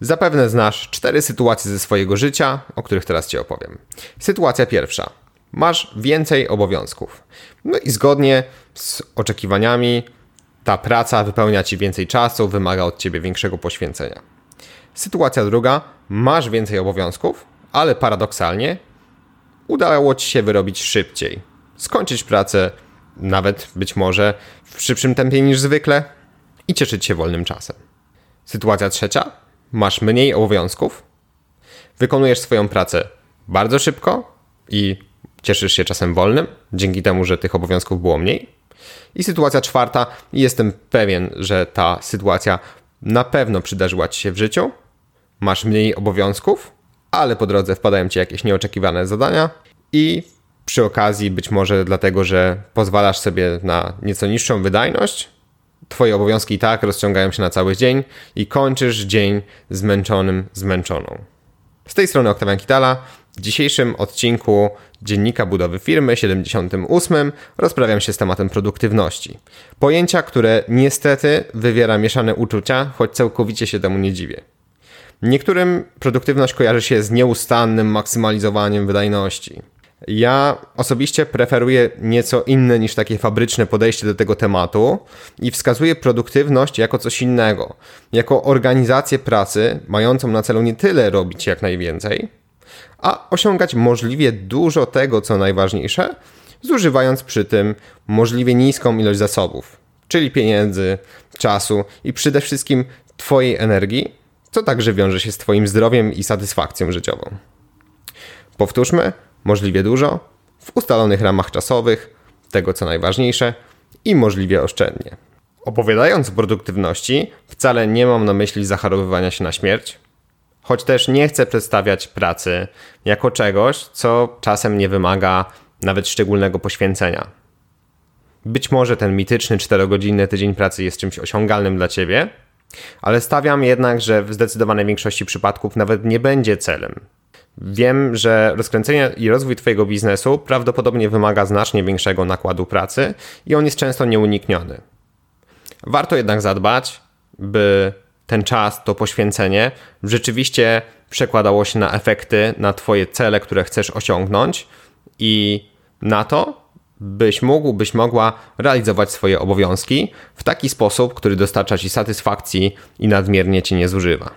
Zapewne znasz cztery sytuacje ze swojego życia, o których teraz Ci opowiem. Sytuacja pierwsza. Masz więcej obowiązków. No i zgodnie z oczekiwaniami ta praca wypełnia Ci więcej czasu, wymaga od Ciebie większego poświęcenia. Sytuacja druga. Masz więcej obowiązków, ale paradoksalnie udało Ci się wyrobić szybciej. Skończyć pracę nawet być może w szybszym tempie niż zwykle i cieszyć się wolnym czasem. Sytuacja trzecia masz mniej obowiązków, wykonujesz swoją pracę bardzo szybko i cieszysz się czasem wolnym, dzięki temu, że tych obowiązków było mniej. I sytuacja czwarta, jestem pewien, że ta sytuacja na pewno przydarzyła Ci się w życiu. Masz mniej obowiązków, ale po drodze wpadają Ci jakieś nieoczekiwane zadania i przy okazji, być może dlatego, że pozwalasz sobie na nieco niższą wydajność, Twoje obowiązki i tak rozciągają się na cały dzień i kończysz dzień zmęczonym, zmęczoną. Z tej strony Oktawian Kitala. W dzisiejszym odcinku Dziennika Budowy Firmy 78 rozprawiam się z tematem produktywności. Pojęcia, które niestety wywiera mieszane uczucia, choć całkowicie się temu nie dziwię. Niektórym produktywność kojarzy się z nieustannym maksymalizowaniem wydajności. Ja osobiście preferuję nieco inne niż takie fabryczne podejście do tego tematu i wskazuję produktywność jako coś innego, jako organizację pracy mającą na celu nie tyle robić jak najwięcej, a osiągać możliwie dużo tego, co najważniejsze, zużywając przy tym możliwie niską ilość zasobów, czyli pieniędzy, czasu i przede wszystkim Twojej energii, co także wiąże się z Twoim zdrowiem i satysfakcją życiową. Powtórzmy, możliwie dużo, w ustalonych ramach czasowych, tego co najważniejsze i możliwie oszczędnie. Opowiadając o produktywności, wcale nie mam na myśli zachorowywania się na śmierć, choć też nie chcę przedstawiać pracy jako czegoś, co czasem nie wymaga nawet szczególnego poświęcenia. Być może ten mityczny 4-godzinny tydzień pracy jest czymś osiągalnym dla ciebie, ale stawiam jednak, że w zdecydowanej większości przypadków nawet nie będzie celem. Wiem, że rozkręcenie i rozwój Twojego biznesu prawdopodobnie wymaga znacznie większego nakładu pracy i on jest często nieunikniony. Warto jednak zadbać, by ten czas, to poświęcenie rzeczywiście przekładało się na efekty, na Twoje cele, które chcesz osiągnąć i na to, byś mógł, byś mogła realizować swoje obowiązki w taki sposób, który dostarcza Ci satysfakcji i nadmiernie Cię nie zużywa.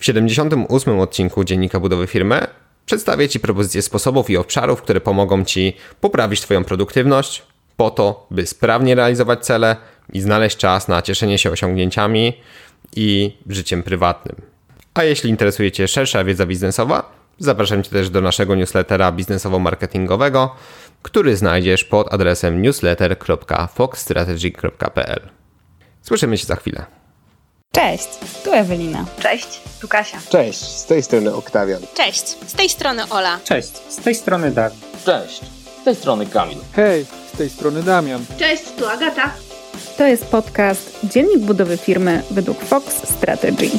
W 78 odcinku Dziennika Budowy Firmy przedstawię Ci propozycje sposobów i obszarów, które pomogą Ci poprawić Twoją produktywność po to, by sprawnie realizować cele i znaleźć czas na cieszenie się osiągnięciami i życiem prywatnym. A jeśli interesuje Cię szersza wiedza biznesowa, zapraszam Cię też do naszego newslettera biznesowo-marketingowego, który znajdziesz pod adresem newsletter.foxstrategy.pl. Słyszymy się za chwilę. Cześć, tu Ewelina. Cześć, tu Kasia. Cześć, z tej strony Oktawian. Cześć, z tej strony Ola. Cześć, z tej strony Dawid. Cześć, z tej strony Kamil. Hej, z tej strony Damian. Cześć, tu Agata. To jest podcast Dziennik budowy firmy według Fox Strategy.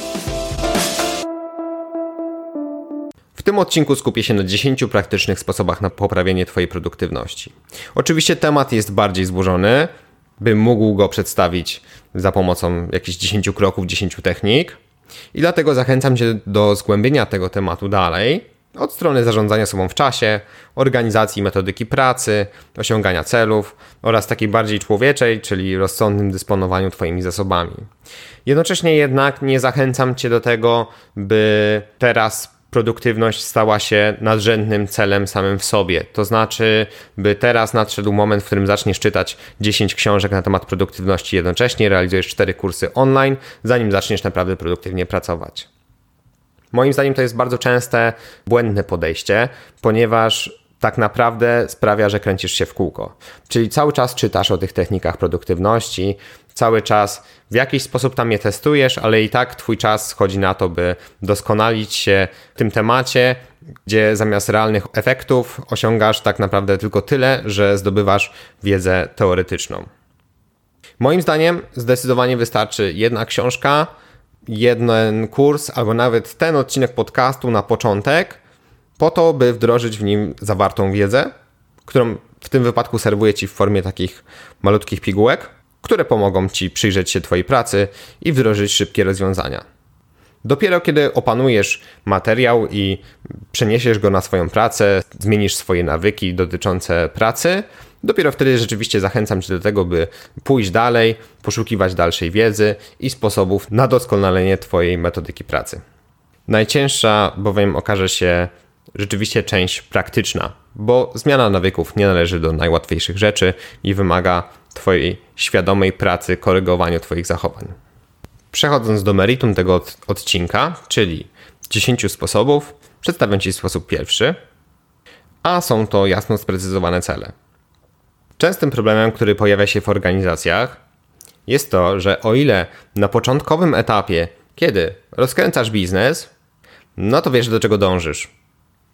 W tym odcinku skupię się na 10 praktycznych sposobach na poprawienie Twojej produktywności. Oczywiście temat jest bardziej złożony, bym mógł go przedstawić za pomocą jakichś 10 kroków, 10 technik. I dlatego zachęcam Cię do zgłębienia tego tematu dalej od strony zarządzania sobą w czasie, organizacji metodyki pracy, osiągania celów oraz takiej bardziej człowieczej, czyli rozsądnym dysponowaniu Twoimi zasobami. Jednocześnie jednak nie zachęcam Cię do tego, by teraz produktywność stała się nadrzędnym celem samym w sobie. To znaczy, by teraz nadszedł moment, w którym zaczniesz czytać 10 książek na temat produktywności jednocześnie, realizujesz 4 kursy online, zanim zaczniesz naprawdę produktywnie pracować. Moim zdaniem to jest bardzo częste błędne podejście, ponieważ tak naprawdę sprawia, że kręcisz się w kółko. Czyli cały czas czytasz o tych technikach produktywności, cały czas w jakiś sposób tam je testujesz, ale i tak twój czas schodzi na to, by doskonalić się w tym temacie, gdzie zamiast realnych efektów osiągasz tak naprawdę tylko tyle, że zdobywasz wiedzę teoretyczną. Moim zdaniem zdecydowanie wystarczy jedna książka, jeden kurs albo nawet ten odcinek podcastu na początek, po to, by wdrożyć w nim zawartą wiedzę, którą w tym wypadku serwuję Ci w formie takich malutkich pigułek, które pomogą Ci przyjrzeć się Twojej pracy i wdrożyć szybkie rozwiązania. Dopiero kiedy opanujesz materiał i przeniesiesz go na swoją pracę, zmienisz swoje nawyki dotyczące pracy, dopiero wtedy rzeczywiście zachęcam Cię do tego, by pójść dalej, poszukiwać dalszej wiedzy i sposobów na doskonalenie Twojej metodyki pracy. Najcięższa bowiem okaże się rzeczywiście część praktyczna, bo zmiana nawyków nie należy do najłatwiejszych rzeczy i wymaga Twojej świadomej pracy, korygowaniu Twoich zachowań. Przechodząc do meritum tego od, odcinka, czyli 10 sposobów, przedstawiam Ci sposób pierwszy, a są to jasno sprecyzowane cele. Częstym problemem, który pojawia się w organizacjach, jest to, że o ile na początkowym etapie, kiedy rozkręcasz biznes, no to wiesz do czego dążysz.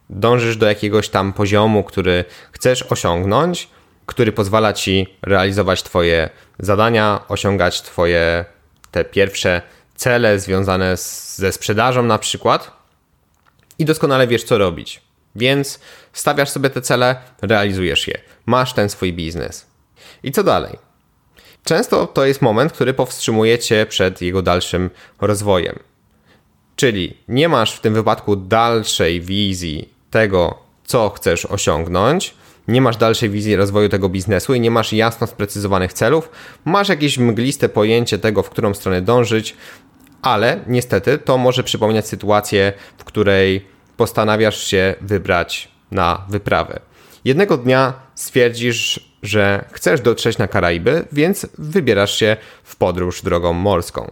Dążysz do jakiegoś tam poziomu, który chcesz osiągnąć, który pozwala ci realizować Twoje zadania, osiągać Twoje te pierwsze cele związane z, ze sprzedażą na przykład i doskonale wiesz, co robić. Więc stawiasz sobie te cele, realizujesz je. Masz ten swój biznes. I co dalej? Często to jest moment, który powstrzymuje cię przed jego dalszym rozwojem. Czyli nie masz w tym wypadku dalszej wizji tego, co chcesz osiągnąć, nie masz dalszej wizji rozwoju tego biznesu i nie masz jasno sprecyzowanych celów, masz jakieś mgliste pojęcie tego, w którą stronę dążyć, ale niestety to może przypominać sytuację, w której postanawiasz się wybrać na wyprawę. Jednego dnia stwierdzisz, że chcesz dotrzeć na Karaiby, więc wybierasz się w podróż drogą morską.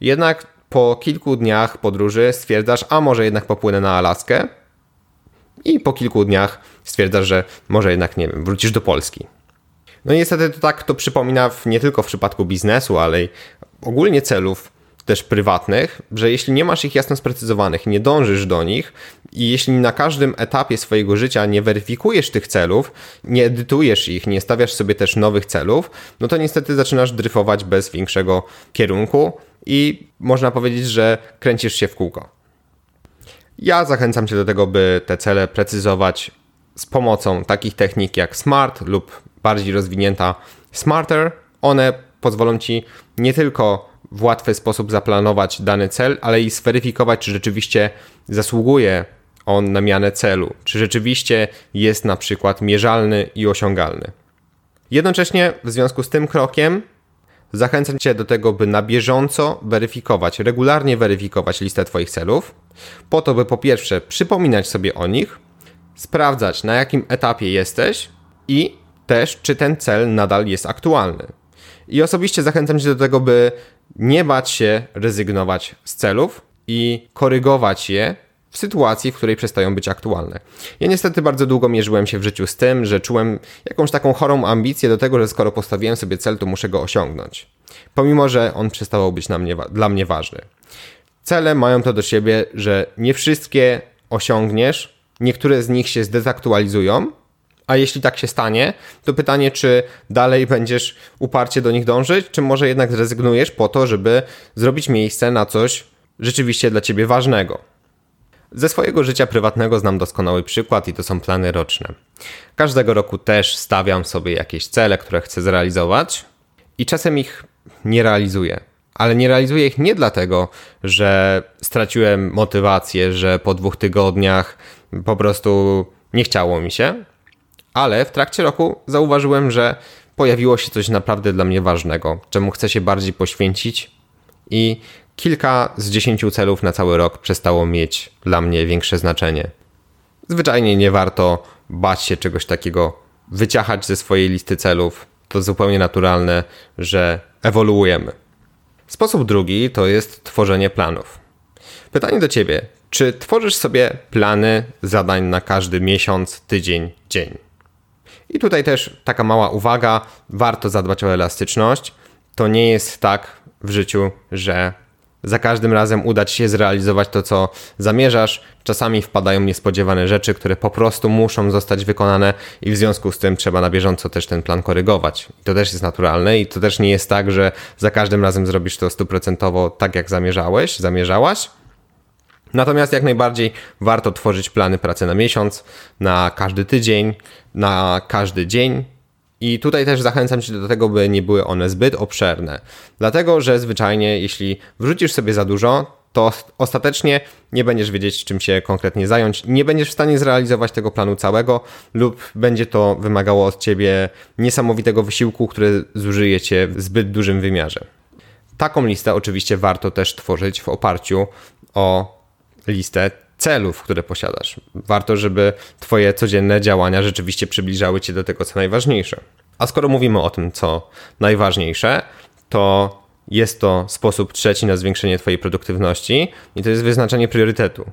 Jednak po kilku dniach podróży stwierdzasz, a może jednak popłynę na Alaskę, i po kilku dniach stwierdzasz, że może jednak, nie wiem, wrócisz do Polski. No niestety to tak to przypomina w, nie tylko w przypadku biznesu, ale i ogólnie celów też prywatnych, że jeśli nie masz ich jasno sprecyzowanych, nie dążysz do nich i jeśli na każdym etapie swojego życia nie weryfikujesz tych celów, nie edytujesz ich, nie stawiasz sobie też nowych celów, no to niestety zaczynasz dryfować bez większego kierunku i można powiedzieć, że kręcisz się w kółko. Ja zachęcam Cię do tego, by te cele precyzować z pomocą takich technik jak SMART lub bardziej rozwinięta SMARTER. One pozwolą Ci nie tylko w łatwy sposób zaplanować dany cel, ale i zweryfikować, czy rzeczywiście zasługuje on na mianę celu, czy rzeczywiście jest na przykład mierzalny i osiągalny. Jednocześnie w związku z tym krokiem Zachęcam Cię do tego, by na bieżąco weryfikować, regularnie weryfikować listę Twoich celów, po to, by po pierwsze przypominać sobie o nich, sprawdzać na jakim etapie jesteś i też, czy ten cel nadal jest aktualny. I osobiście zachęcam Cię do tego, by nie bać się rezygnować z celów i korygować je w sytuacji, w której przestają być aktualne. Ja niestety bardzo długo mierzyłem się w życiu z tym, że czułem jakąś taką chorą ambicję do tego, że skoro postawiłem sobie cel, to muszę go osiągnąć. Pomimo, że on przestawał być mnie, dla mnie ważny. Cele mają to do siebie, że nie wszystkie osiągniesz, niektóre z nich się zdezaktualizują, a jeśli tak się stanie, to pytanie, czy dalej będziesz uparcie do nich dążyć, czy może jednak zrezygnujesz po to, żeby zrobić miejsce na coś rzeczywiście dla ciebie ważnego. Ze swojego życia prywatnego znam doskonały przykład i to są plany roczne. Każdego roku też stawiam sobie jakieś cele, które chcę zrealizować i czasem ich nie realizuję. Ale nie realizuję ich nie dlatego, że straciłem motywację, że po dwóch tygodniach po prostu nie chciało mi się, ale w trakcie roku zauważyłem, że pojawiło się coś naprawdę dla mnie ważnego, czemu chcę się bardziej poświęcić i kilka z dziesięciu celów na cały rok przestało mieć dla mnie większe znaczenie. Zwyczajnie nie warto bać się czegoś takiego, wyciachać ze swojej listy celów. To zupełnie naturalne, że ewoluujemy. Sposób drugi to jest tworzenie planów. Pytanie do ciebie: czy tworzysz sobie plany zadań na każdy miesiąc, tydzień, dzień? I tutaj też taka mała uwaga: warto zadbać o elastyczność. To nie jest tak w życiu, że za każdym razem uda ci się zrealizować to, co zamierzasz. Czasami wpadają niespodziewane rzeczy, które po prostu muszą zostać wykonane i w związku z tym trzeba na bieżąco też ten plan korygować. I to też jest naturalne i to też nie jest tak, że za każdym razem zrobisz to stuprocentowo tak, jak zamierzałeś, zamierzałaś. Natomiast jak najbardziej warto tworzyć plany pracy na miesiąc, na każdy tydzień, na każdy dzień, i tutaj też zachęcam Cię do tego, by nie były one zbyt obszerne. Dlatego, że zwyczajnie, jeśli wrzucisz sobie za dużo, to ostatecznie nie będziesz wiedzieć, czym się konkretnie zająć, nie będziesz w stanie zrealizować tego planu całego, lub będzie to wymagało od ciebie niesamowitego wysiłku, który zużyje cię w zbyt dużym wymiarze. Taką listę oczywiście warto też tworzyć w oparciu o listę celów, które posiadasz. Warto, żeby Twoje codzienne działania rzeczywiście przybliżały Cię do tego, co najważniejsze. A skoro mówimy o tym, co najważniejsze, to jest to sposób trzeci na zwiększenie Twojej produktywności i to jest wyznaczenie priorytetu.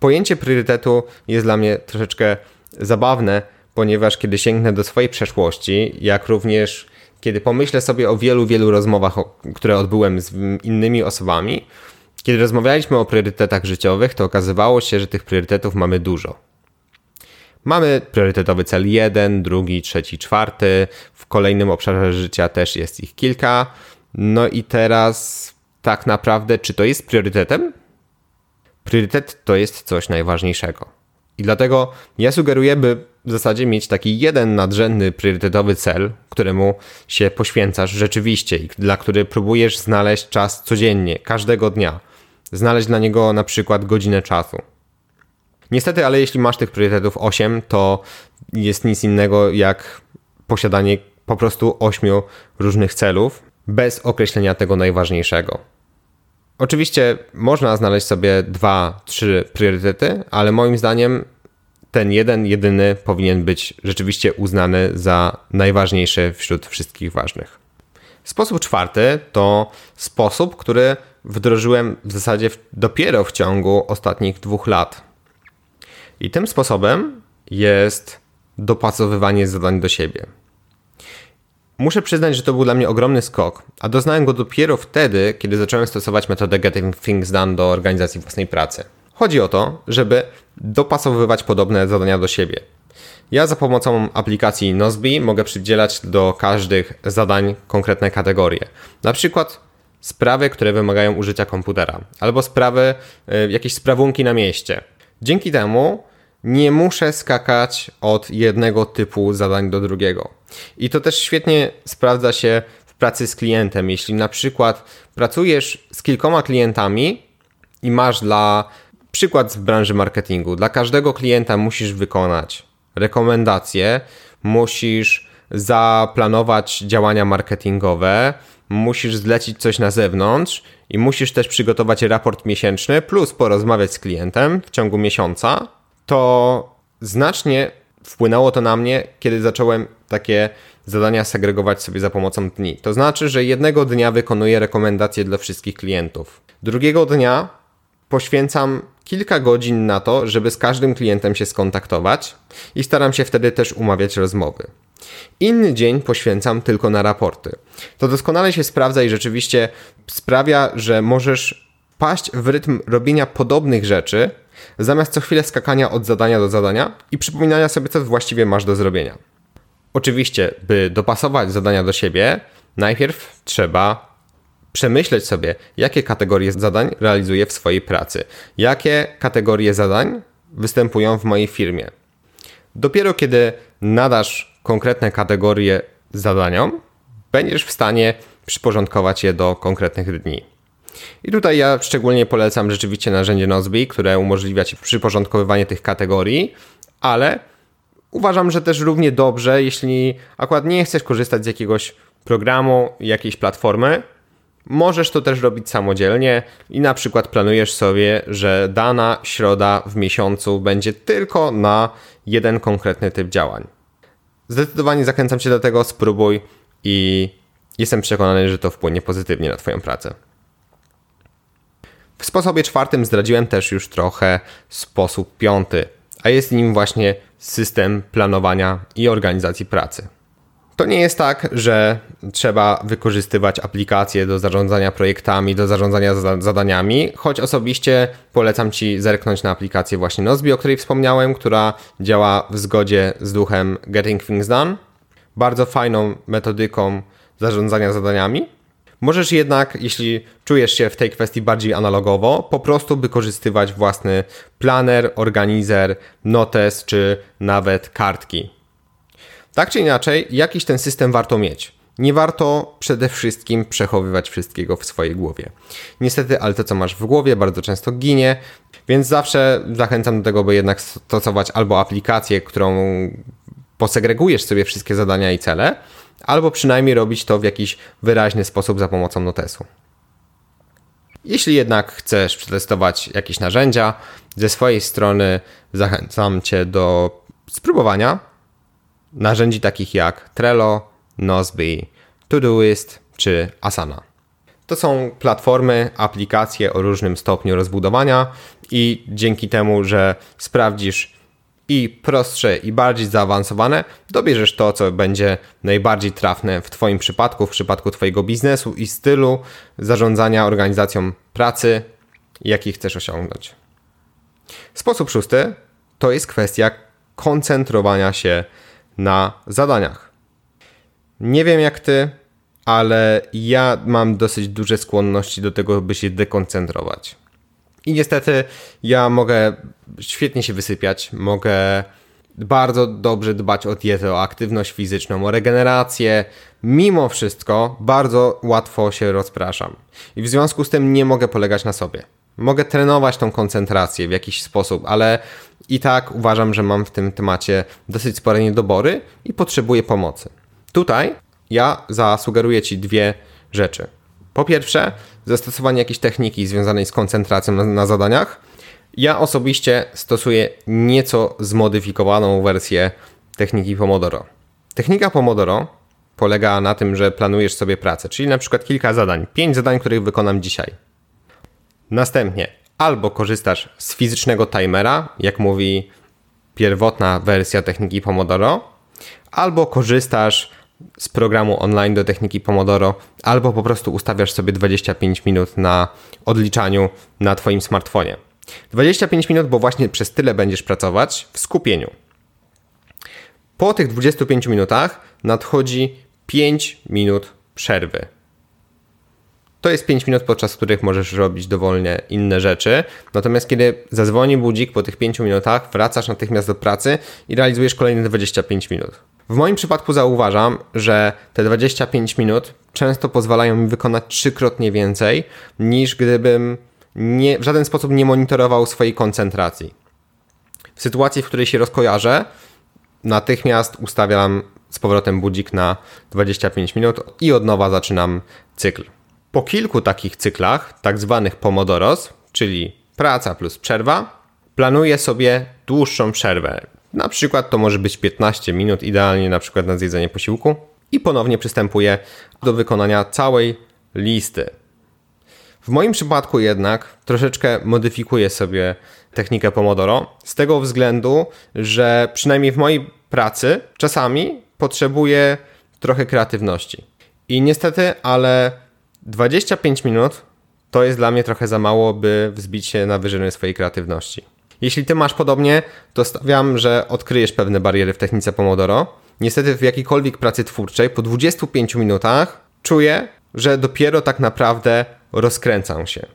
Pojęcie priorytetu jest dla mnie troszeczkę zabawne, ponieważ kiedy sięgnę do swojej przeszłości, jak również kiedy pomyślę sobie o wielu, wielu rozmowach, które odbyłem z innymi osobami, kiedy rozmawialiśmy o priorytetach życiowych, to okazywało się, że tych priorytetów mamy dużo. Mamy priorytetowy cel jeden, drugi, trzeci, czwarty. W kolejnym obszarze życia też jest ich kilka. No i teraz tak naprawdę, czy to jest priorytetem? Priorytet to jest coś najważniejszego. I dlatego ja sugeruję, by w zasadzie mieć taki jeden nadrzędny priorytetowy cel, któremu się poświęcasz rzeczywiście i dla który próbujesz znaleźć czas codziennie, każdego dnia. Znaleźć dla niego na przykład godzinę czasu. Niestety, ale jeśli masz tych priorytetów 8, to jest nic innego jak posiadanie po prostu 8 różnych celów bez określenia tego najważniejszego. Oczywiście można znaleźć sobie dwa, trzy priorytety, ale moim zdaniem ten jeden, jedyny powinien być rzeczywiście uznany za najważniejszy wśród wszystkich ważnych. Sposób czwarty to sposób, który wdrożyłem w zasadzie dopiero w ciągu ostatnich dwóch lat. I tym sposobem jest dopasowywanie zadań do siebie. Muszę przyznać, że to był dla mnie ogromny skok, a doznałem go dopiero wtedy, kiedy zacząłem stosować metodę Getting Things Done do organizacji własnej pracy. Chodzi o to, żeby dopasowywać podobne zadania do siebie. Ja za pomocą aplikacji Nozbe mogę przydzielać do każdych zadań konkretne kategorie. Na przykład sprawy, które wymagają użycia komputera, albo sprawy, y, jakieś sprawunki na mieście. Dzięki temu nie muszę skakać od jednego typu zadań do drugiego. I to też świetnie sprawdza się w pracy z klientem. Jeśli na przykład pracujesz z kilkoma klientami i masz dla przykład w branży marketingu, dla każdego klienta musisz wykonać rekomendacje, musisz zaplanować działania marketingowe, musisz zlecić coś na zewnątrz i musisz też przygotować raport miesięczny, plus porozmawiać z klientem w ciągu miesiąca, to znacznie wpłynęło to na mnie, kiedy zacząłem takie zadania segregować sobie za pomocą dni. To znaczy, że jednego dnia wykonuję rekomendacje dla wszystkich klientów. Drugiego dnia poświęcam kilka godzin na to, żeby z każdym klientem się skontaktować i staram się wtedy też umawiać rozmowy. Inny dzień poświęcam tylko na raporty. To doskonale się sprawdza i rzeczywiście sprawia, że możesz paść w rytm robienia podobnych rzeczy, zamiast co chwilę skakania od zadania do zadania i przypominania sobie, co właściwie masz do zrobienia. Oczywiście, by dopasować zadania do siebie, najpierw trzeba przemyśleć sobie, jakie kategorie zadań realizuję w swojej pracy, jakie kategorie zadań występują w mojej firmie. Dopiero kiedy nadasz konkretne kategorie zadaniom, będziesz w stanie przyporządkować je do konkretnych dni. I tutaj ja szczególnie polecam rzeczywiście narzędzie Nozbe, które umożliwia Ci przyporządkowywanie tych kategorii, ale uważam, że też równie dobrze, jeśli akurat nie chcesz korzystać z jakiegoś programu, jakiejś platformy, Możesz to też robić samodzielnie i na przykład planujesz sobie, że dana środa w miesiącu będzie tylko na jeden konkretny typ działań. Zdecydowanie zachęcam Cię do tego, spróbuj i jestem przekonany, że to wpłynie pozytywnie na Twoją pracę. W sposobie czwartym zdradziłem też już trochę sposób piąty, a jest nim właśnie system planowania i organizacji pracy. To nie jest tak, że trzeba wykorzystywać aplikacje do zarządzania projektami, do zarządzania zadaniami, choć osobiście polecam Ci zerknąć na aplikację właśnie Nozbe, o której wspomniałem, która działa w zgodzie z duchem Getting Things Done. Bardzo fajną metodyką zarządzania zadaniami. Możesz jednak, jeśli czujesz się w tej kwestii bardziej analogowo, po prostu wykorzystywać własny planer, organizer, notes czy nawet kartki. Tak czy inaczej, jakiś ten system warto mieć. nie warto przede wszystkim przechowywać wszystkiego w swojej głowie. Niestety, ale to, co masz w głowie, bardzo często ginie, więc zawsze zachęcam do tego, by jednak stosować albo aplikację, którą posegregujesz sobie wszystkie zadania i cele, albo przynajmniej robić to w jakiś wyraźny sposób za pomocą notesu. Jeśli jednak chcesz przetestować jakieś narzędzia, ze swojej strony zachęcam Cię do spróbowania narzędzi takich jak Trello, Nozbe, Todoist czy Asana. To są platformy, aplikacje o różnym stopniu rozbudowania i dzięki temu, że sprawdzisz i prostsze i bardziej zaawansowane, dobierzesz to, co będzie najbardziej trafne w Twoim przypadku, w przypadku Twojego biznesu i stylu zarządzania organizacją pracy, jaki chcesz osiągnąć. Sposób szósty to jest kwestia koncentrowania się na zadaniach. Nie wiem jak ty, ale ja mam dosyć duże skłonności do tego, by się dekoncentrować. I niestety ja mogę świetnie się wysypiać, mogę bardzo dobrze dbać o dietę, o aktywność fizyczną, o regenerację. Mimo wszystko bardzo łatwo się rozpraszam. I w związku z tym nie mogę polegać na sobie. Mogę trenować tą koncentrację w jakiś sposób, ale i tak uważam, że mam w tym temacie dosyć spore niedobory i potrzebuję pomocy. Tutaj ja zasugeruję Ci dwie rzeczy. Po pierwsze, zastosowanie jakiejś techniki związanej z koncentracją na, na zadaniach. Ja osobiście stosuję nieco zmodyfikowaną wersję techniki Pomodoro. Technika Pomodoro polega na tym, że planujesz sobie pracę, czyli na przykład kilka zadań, pięć zadań, których wykonam dzisiaj. Następnie albo korzystasz z fizycznego timera, jak mówi pierwotna wersja techniki Pomodoro, albo korzystasz z programu online do techniki Pomodoro, albo po prostu ustawiasz sobie 25 minut na odliczaniu na Twoim smartfonie. 25 minut, bo właśnie przez tyle będziesz pracować w skupieniu. Po tych 25 minutach nadchodzi 5 minut przerwy. To jest 5 minut, podczas których możesz robić dowolnie inne rzeczy. Natomiast kiedy zadzwoni budzik po tych 5 minutach, wracasz natychmiast do pracy i realizujesz kolejne 25 minut. W moim przypadku zauważam, że te 25 minut często pozwalają mi wykonać trzykrotnie więcej, niż gdybym nie, w żaden sposób nie monitorował swojej koncentracji. W sytuacji, w której się rozkojarzę, natychmiast ustawiam z powrotem budzik na 25 minut i od nowa zaczynam cykl. Po kilku takich cyklach, tak zwanych pomodoros, czyli praca plus przerwa, planuję sobie dłuższą przerwę. Na przykład to może być 15 minut, idealnie na przykład na zjedzenie posiłku. I ponownie przystępuję do wykonania całej listy. W moim przypadku jednak troszeczkę modyfikuję sobie technikę Pomodoro z tego względu, że przynajmniej w mojej pracy czasami potrzebuję trochę kreatywności. I niestety, ale 25 minut to jest dla mnie trochę za mało, by wzbić się na wyżyny swojej kreatywności. Jeśli ty masz podobnie, to stawiam, że odkryjesz pewne bariery w technice Pomodoro. Niestety w jakiejkolwiek pracy twórczej po 25 minutach czuję, że dopiero tak naprawdę rozkręcam się.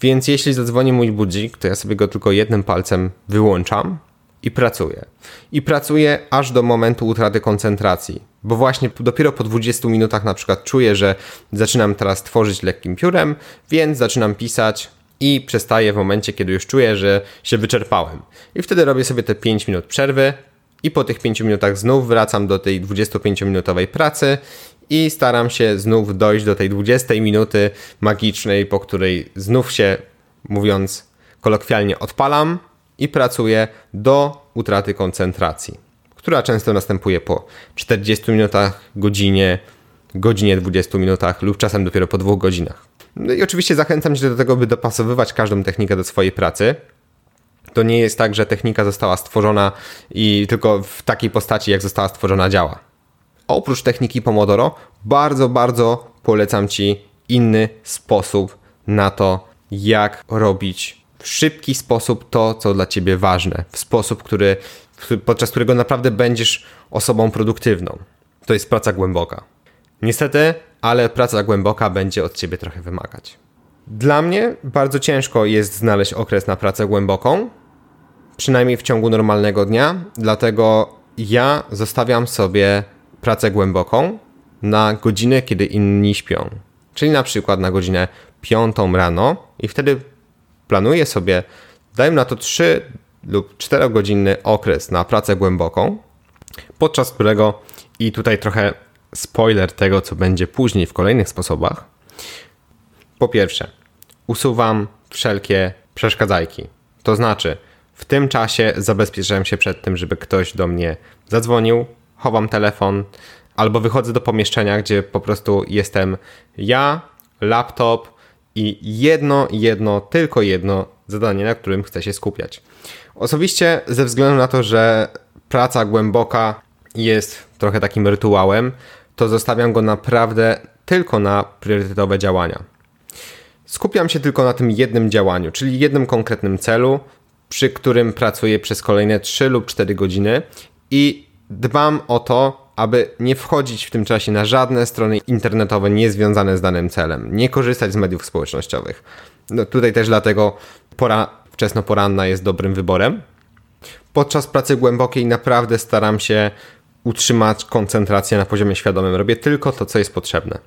Więc jeśli zadzwoni mój budzik, to ja sobie go tylko jednym palcem wyłączam i pracuję. I pracuję aż do momentu utraty koncentracji, bo właśnie dopiero po 20 minutach na przykład czuję, że zaczynam teraz tworzyć lekkim piórem, więc zaczynam pisać i przestaję w momencie, kiedy już czuję, że się wyczerpałem. I wtedy robię sobie te 5 minut przerwy i po tych 5 minutach znów wracam do tej 25-minutowej pracy i staram się znów dojść do tej 20 minuty magicznej, po której znów się, mówiąc kolokwialnie, odpalam i pracuję do utraty koncentracji, która często następuje po 40 minutach, godzinie, godzinie 20 minutach lub czasem dopiero po dwóch godzinach. No i oczywiście zachęcam Cię do tego, by dopasowywać każdą technikę do swojej pracy. To nie jest tak, że technika została stworzona i tylko w takiej postaci, jak została stworzona, działa. Oprócz techniki Pomodoro, bardzo, bardzo polecam Ci inny sposób na to, jak robić w szybki sposób to, co dla Ciebie ważne. W sposób, który, podczas którego naprawdę będziesz osobą produktywną. To jest praca głęboka. Niestety, ale praca głęboka będzie od Ciebie trochę wymagać. Dla mnie bardzo ciężko jest znaleźć okres na pracę głęboką, przynajmniej w ciągu normalnego dnia, dlatego ja zostawiam sobie pracę głęboką na godzinę, kiedy inni śpią. Czyli na przykład na godzinę 5 rano i wtedy planuję sobie, dajmy na to 3 lub 4 godzinny okres na pracę głęboką, podczas którego, i tutaj trochę spoiler tego, co będzie później w kolejnych sposobach. Po pierwsze, usuwam wszelkie przeszkadzajki. To znaczy, w tym czasie zabezpieczam się przed tym, żeby ktoś do mnie zadzwonił, chowam telefon, albo wychodzę do pomieszczenia, gdzie po prostu jestem ja, laptop i jedno, jedno, tylko jedno zadanie, na którym chcę się skupiać. Osobiście, ze względu na to, że praca głęboka jest trochę takim rytuałem, to zostawiam go naprawdę tylko na priorytetowe działania. Skupiam się tylko na tym jednym działaniu, czyli jednym konkretnym celu, przy którym pracuję przez kolejne 3 lub 4 godziny i dbam o to, aby nie wchodzić w tym czasie na żadne strony internetowe niezwiązane z danym celem, nie korzystać z mediów społecznościowych. No, tutaj też dlatego pora wczesnoporanna jest dobrym wyborem. Podczas pracy głębokiej naprawdę staram się utrzymać koncentrację na poziomie świadomym. Robię tylko to, co jest potrzebne.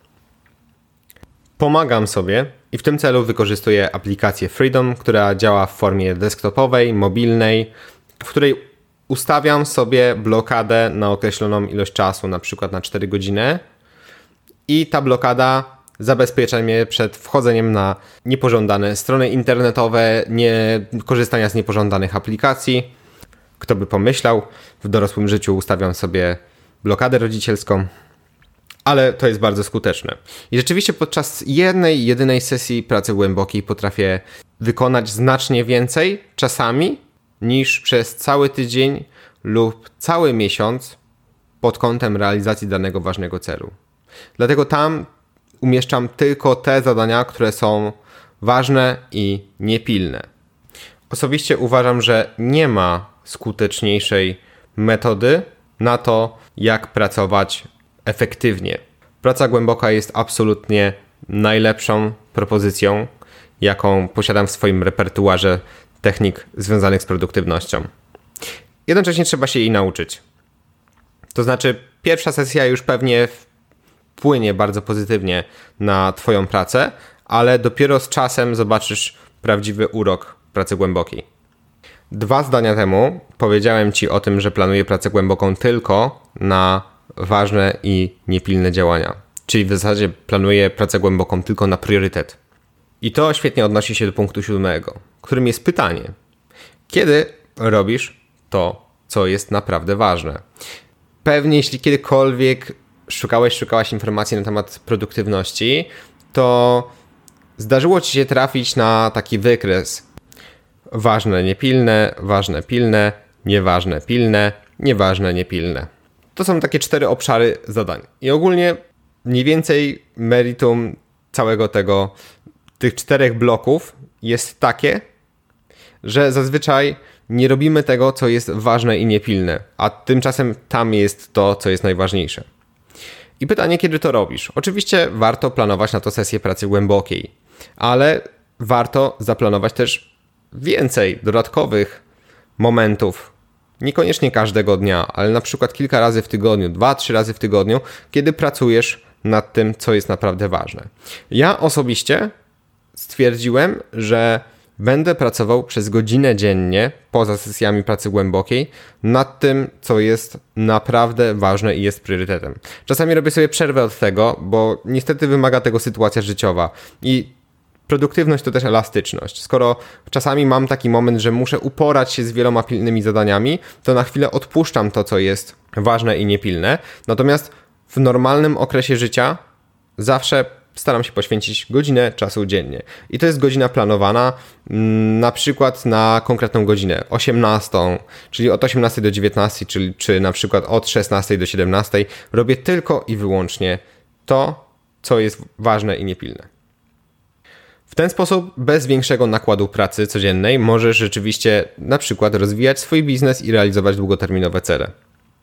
Pomagam sobie i w tym celu wykorzystuję aplikację Freedom, która działa w formie desktopowej, mobilnej, w której ustawiam sobie blokadę na określoną ilość czasu, na przykład na 4 godziny i ta blokada zabezpiecza mnie przed wchodzeniem na niepożądane strony internetowe, nie korzystania z niepożądanych aplikacji. Kto by pomyślał, w dorosłym życiu ustawiam sobie blokadę rodzicielską, ale to jest bardzo skuteczne. I rzeczywiście podczas jednej, jedynej sesji pracy głębokiej potrafię wykonać znacznie więcej czasami niż przez cały tydzień lub cały miesiąc pod kątem realizacji danego ważnego celu. Dlatego tam umieszczam tylko te zadania, które są ważne i niepilne. Osobiście uważam, że nie ma skuteczniejszej metody na to, jak pracować efektywnie. Praca głęboka jest absolutnie najlepszą propozycją, jaką posiadam w swoim repertuarze technik związanych z produktywnością. Jednocześnie trzeba się jej nauczyć. To znaczy, pierwsza sesja już pewnie wpłynie bardzo pozytywnie na Twoją pracę, ale dopiero z czasem zobaczysz prawdziwy urok pracy głębokiej. Dwa zdania temu powiedziałem Ci o tym, że planuję pracę głęboką tylko na ważne i niepilne działania. Czyli w zasadzie planuję pracę głęboką tylko na priorytet. I to świetnie odnosi się do punktu siódmego, którym jest pytanie: kiedy robisz to, co jest naprawdę ważne? Pewnie, jeśli kiedykolwiek szukałeś, szukałaś informacji na temat produktywności, to zdarzyło ci się trafić na taki wykres. Ważne, niepilne, ważne, pilne, nieważne, pilne, nieważne, niepilne. To są takie cztery obszary zadań. I ogólnie mniej więcej meritum całego tego, tych czterech bloków jest takie, że zazwyczaj nie robimy tego, co jest ważne i niepilne, a tymczasem tam jest to, co jest najważniejsze. I pytanie, kiedy to robisz? Oczywiście warto planować na to sesję pracy głębokiej, ale warto zaplanować też więcej dodatkowych momentów. Niekoniecznie każdego dnia, ale na przykład kilka razy w tygodniu, dwa, trzy razy w tygodniu, kiedy pracujesz nad tym, co jest naprawdę ważne. Ja osobiście stwierdziłem, że Będę pracował przez godzinę dziennie, poza sesjami pracy głębokiej, nad tym, co jest naprawdę ważne i jest priorytetem. Czasami robię sobie przerwę od tego, bo niestety wymaga tego sytuacja życiowa. I produktywność to też elastyczność. Skoro czasami mam taki moment, że muszę uporać się z wieloma pilnymi zadaniami, to na chwilę odpuszczam to, co jest ważne i niepilne. Natomiast w normalnym okresie życia zawsze staram się poświęcić godzinę czasu dziennie. I to jest godzina planowana, mm, na przykład na konkretną godzinę, 18, czyli od 18 do 19, czyli, czy na przykład od 16 do 17. Robię tylko i wyłącznie to, co jest ważne i niepilne. W ten sposób, bez większego nakładu pracy codziennej, możesz rzeczywiście na przykład rozwijać swój biznes i realizować długoterminowe cele.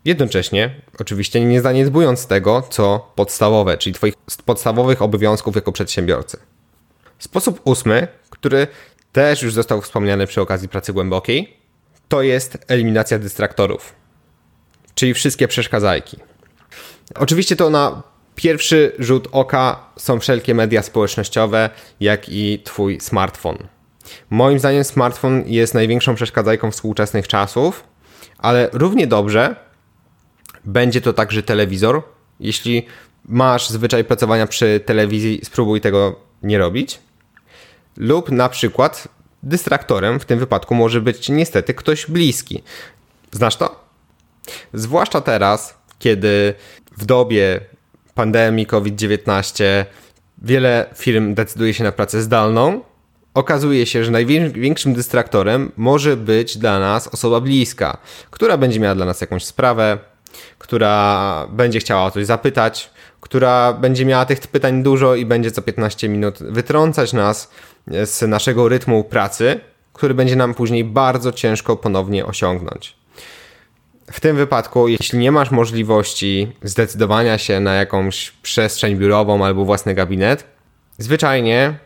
Jednocześnie, oczywiście nie zaniedbując tego, co podstawowe, czyli Twoich podstawowych obowiązków jako przedsiębiorcy. Sposób ósmy, który też już został wspomniany przy okazji pracy głębokiej, to jest eliminacja dystraktorów, czyli wszystkie przeszkadzajki. Oczywiście to na Pierwszy rzut oka są wszelkie media społecznościowe, jak i Twój smartfon. Moim zdaniem smartfon jest największą przeszkadzajką współczesnych czasów, ale równie dobrze będzie to także telewizor. Jeśli masz zwyczaj pracowania przy telewizji, spróbuj tego nie robić. Lub na przykład dystraktorem w tym wypadku może być niestety ktoś bliski. Znasz to? Zwłaszcza teraz, kiedy w dobie pandemii COVID-19 wiele firm decyduje się na pracę zdalną, okazuje się, że największym dystraktorem może być dla nas osoba bliska, która będzie miała dla nas jakąś sprawę, która będzie chciała o coś zapytać, która będzie miała tych pytań dużo i będzie co 15 minut wytrącać nas z naszego rytmu pracy, który będzie nam później bardzo ciężko ponownie osiągnąć. W tym wypadku, jeśli nie masz możliwości zdecydowania się na jakąś przestrzeń biurową albo własny gabinet, zwyczajnie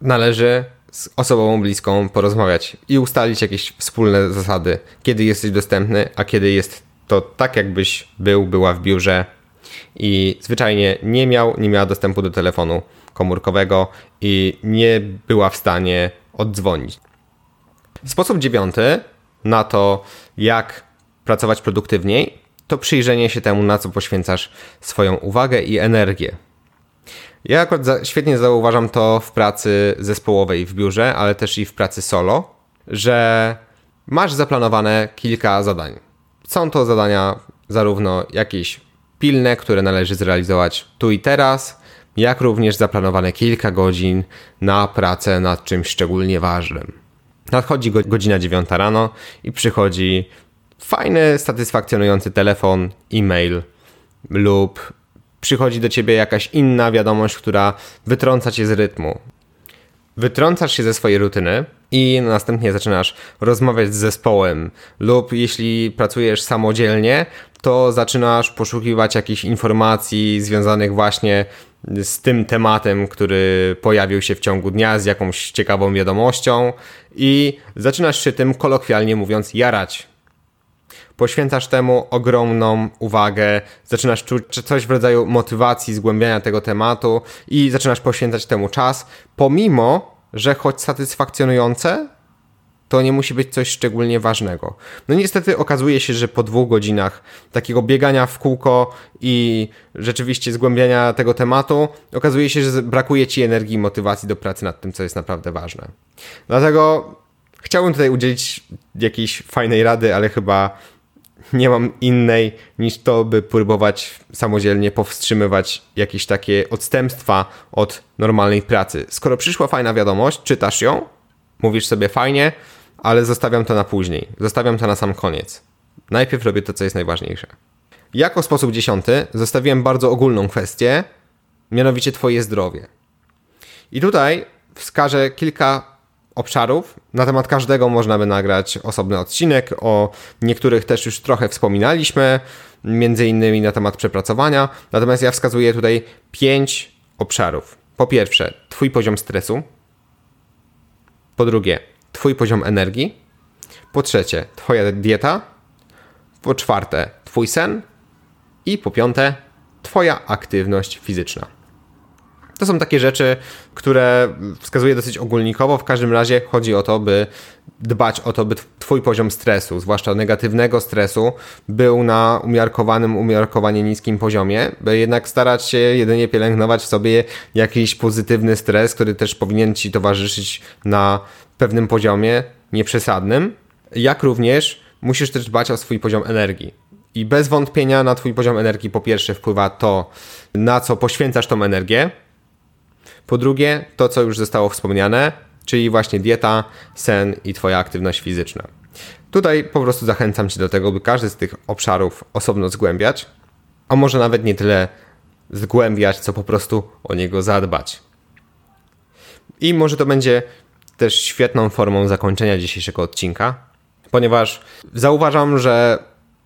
należy z osobą bliską porozmawiać i ustalić jakieś wspólne zasady, kiedy jesteś dostępny, a kiedy jest to tak, jakbyś był, była w biurze i zwyczajnie nie miał, nie miała dostępu do telefonu komórkowego i nie była w stanie oddzwonić. Sposób dziewiąty na to, jak pracować produktywniej, to przyjrzenie się temu, na co poświęcasz swoją uwagę i energię. Ja akurat za, świetnie zauważam to w pracy zespołowej w biurze, ale też i w pracy solo, że masz zaplanowane kilka zadań. Są to zadania zarówno jakieś pilne, które należy zrealizować tu i teraz, jak również zaplanowane kilka godzin na pracę nad czymś szczególnie ważnym. Nadchodzi godzina 9 rano i przychodzi fajny, satysfakcjonujący telefon, e-mail lub przychodzi do ciebie jakaś inna wiadomość, która wytrąca cię z rytmu. Wytrącasz się ze swojej rutyny i następnie zaczynasz rozmawiać z zespołem, lub jeśli pracujesz samodzielnie, to zaczynasz poszukiwać jakichś informacji związanych właśnie z tym tematem, który pojawił się w ciągu dnia, z jakąś ciekawą wiadomością i zaczynasz się tym kolokwialnie mówiąc jarać. Poświęcasz temu ogromną uwagę, zaczynasz czuć coś w rodzaju motywacji, zgłębiania tego tematu i zaczynasz poświęcać temu czas, pomimo, że choć satysfakcjonujące, to nie musi być coś szczególnie ważnego. No niestety okazuje się, że po dwóch godzinach takiego biegania w kółko i rzeczywiście zgłębiania tego tematu, okazuje się, że brakuje ci energii i motywacji do pracy nad tym, co jest naprawdę ważne. Dlatego chciałbym tutaj udzielić jakiejś fajnej rady, ale chyba nie mam innej niż to, by próbować samodzielnie powstrzymywać jakieś takie odstępstwa od normalnej pracy. Skoro przyszła fajna wiadomość, czytasz ją, mówisz sobie fajnie, ale zostawiam to na później. Zostawiam to na sam koniec. Najpierw robię to, co jest najważniejsze. Jako sposób dziesiąty zostawiłem bardzo ogólną kwestię, mianowicie Twoje zdrowie. I tutaj wskażę kilka obszarów. Na temat każdego można by nagrać osobny odcinek. O niektórych też już trochę wspominaliśmy, między innymi na temat przepracowania. Natomiast ja wskazuję tutaj pięć obszarów. Po pierwsze, Twój poziom stresu. Po drugie, Twój poziom energii. Po trzecie, Twoja dieta. Po czwarte, Twój sen. I po piąte, Twoja aktywność fizyczna. To są takie rzeczy, które wskazuję dosyć ogólnikowo. W każdym razie chodzi o to, by dbać o to, by twój poziom stresu, zwłaszcza negatywnego stresu, był na umiarkowanym, umiarkowanie niskim poziomie, by jednak starać się jedynie pielęgnować w sobie jakiś pozytywny stres, który też powinien ci towarzyszyć na pewnym poziomie, nieprzesadnym. Jak również musisz też dbać o swój poziom energii. I bez wątpienia na twój poziom energii po pierwsze wpływa to, na co poświęcasz tą energię, po drugie, to co już zostało wspomniane, czyli właśnie dieta, sen i Twoja aktywność fizyczna. Tutaj po prostu zachęcam Cię do tego, by każdy z tych obszarów osobno zgłębiać, a może nawet nie tyle zgłębiać, co po prostu o niego zadbać. I może to będzie też świetną formą zakończenia dzisiejszego odcinka, ponieważ zauważam, że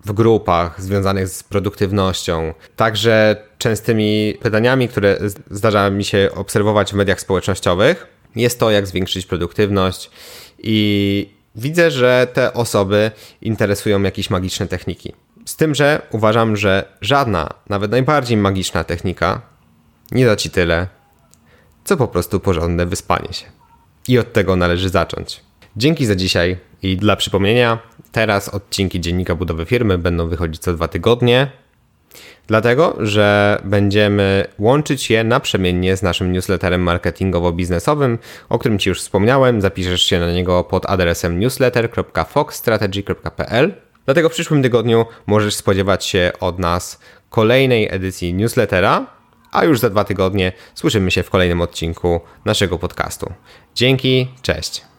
w grupach związanych z produktywnością, także częstymi pytaniami, które zdarza mi się obserwować w mediach społecznościowych, jest to, jak zwiększyć produktywność i widzę, że te osoby interesują jakieś magiczne techniki. Z tym, że uważam, że żadna, nawet najbardziej magiczna technika nie da ci tyle, co po prostu porządne wyspanie się. I od tego należy zacząć. Dzięki za dzisiaj i dla przypomnienia, teraz odcinki Dziennika Budowy Firmy będą wychodzić co dwa tygodnie, dlatego że będziemy łączyć je naprzemiennie z naszym newsletterem marketingowo-biznesowym, o którym Ci już wspomniałem. Zapiszesz się na niego pod adresem newsletter.foxstrategy.pl. Dlatego w przyszłym tygodniu możesz spodziewać się od nas kolejnej edycji newslettera, a już za dwa tygodnie słyszymy się w kolejnym odcinku naszego podcastu. Dzięki, cześć.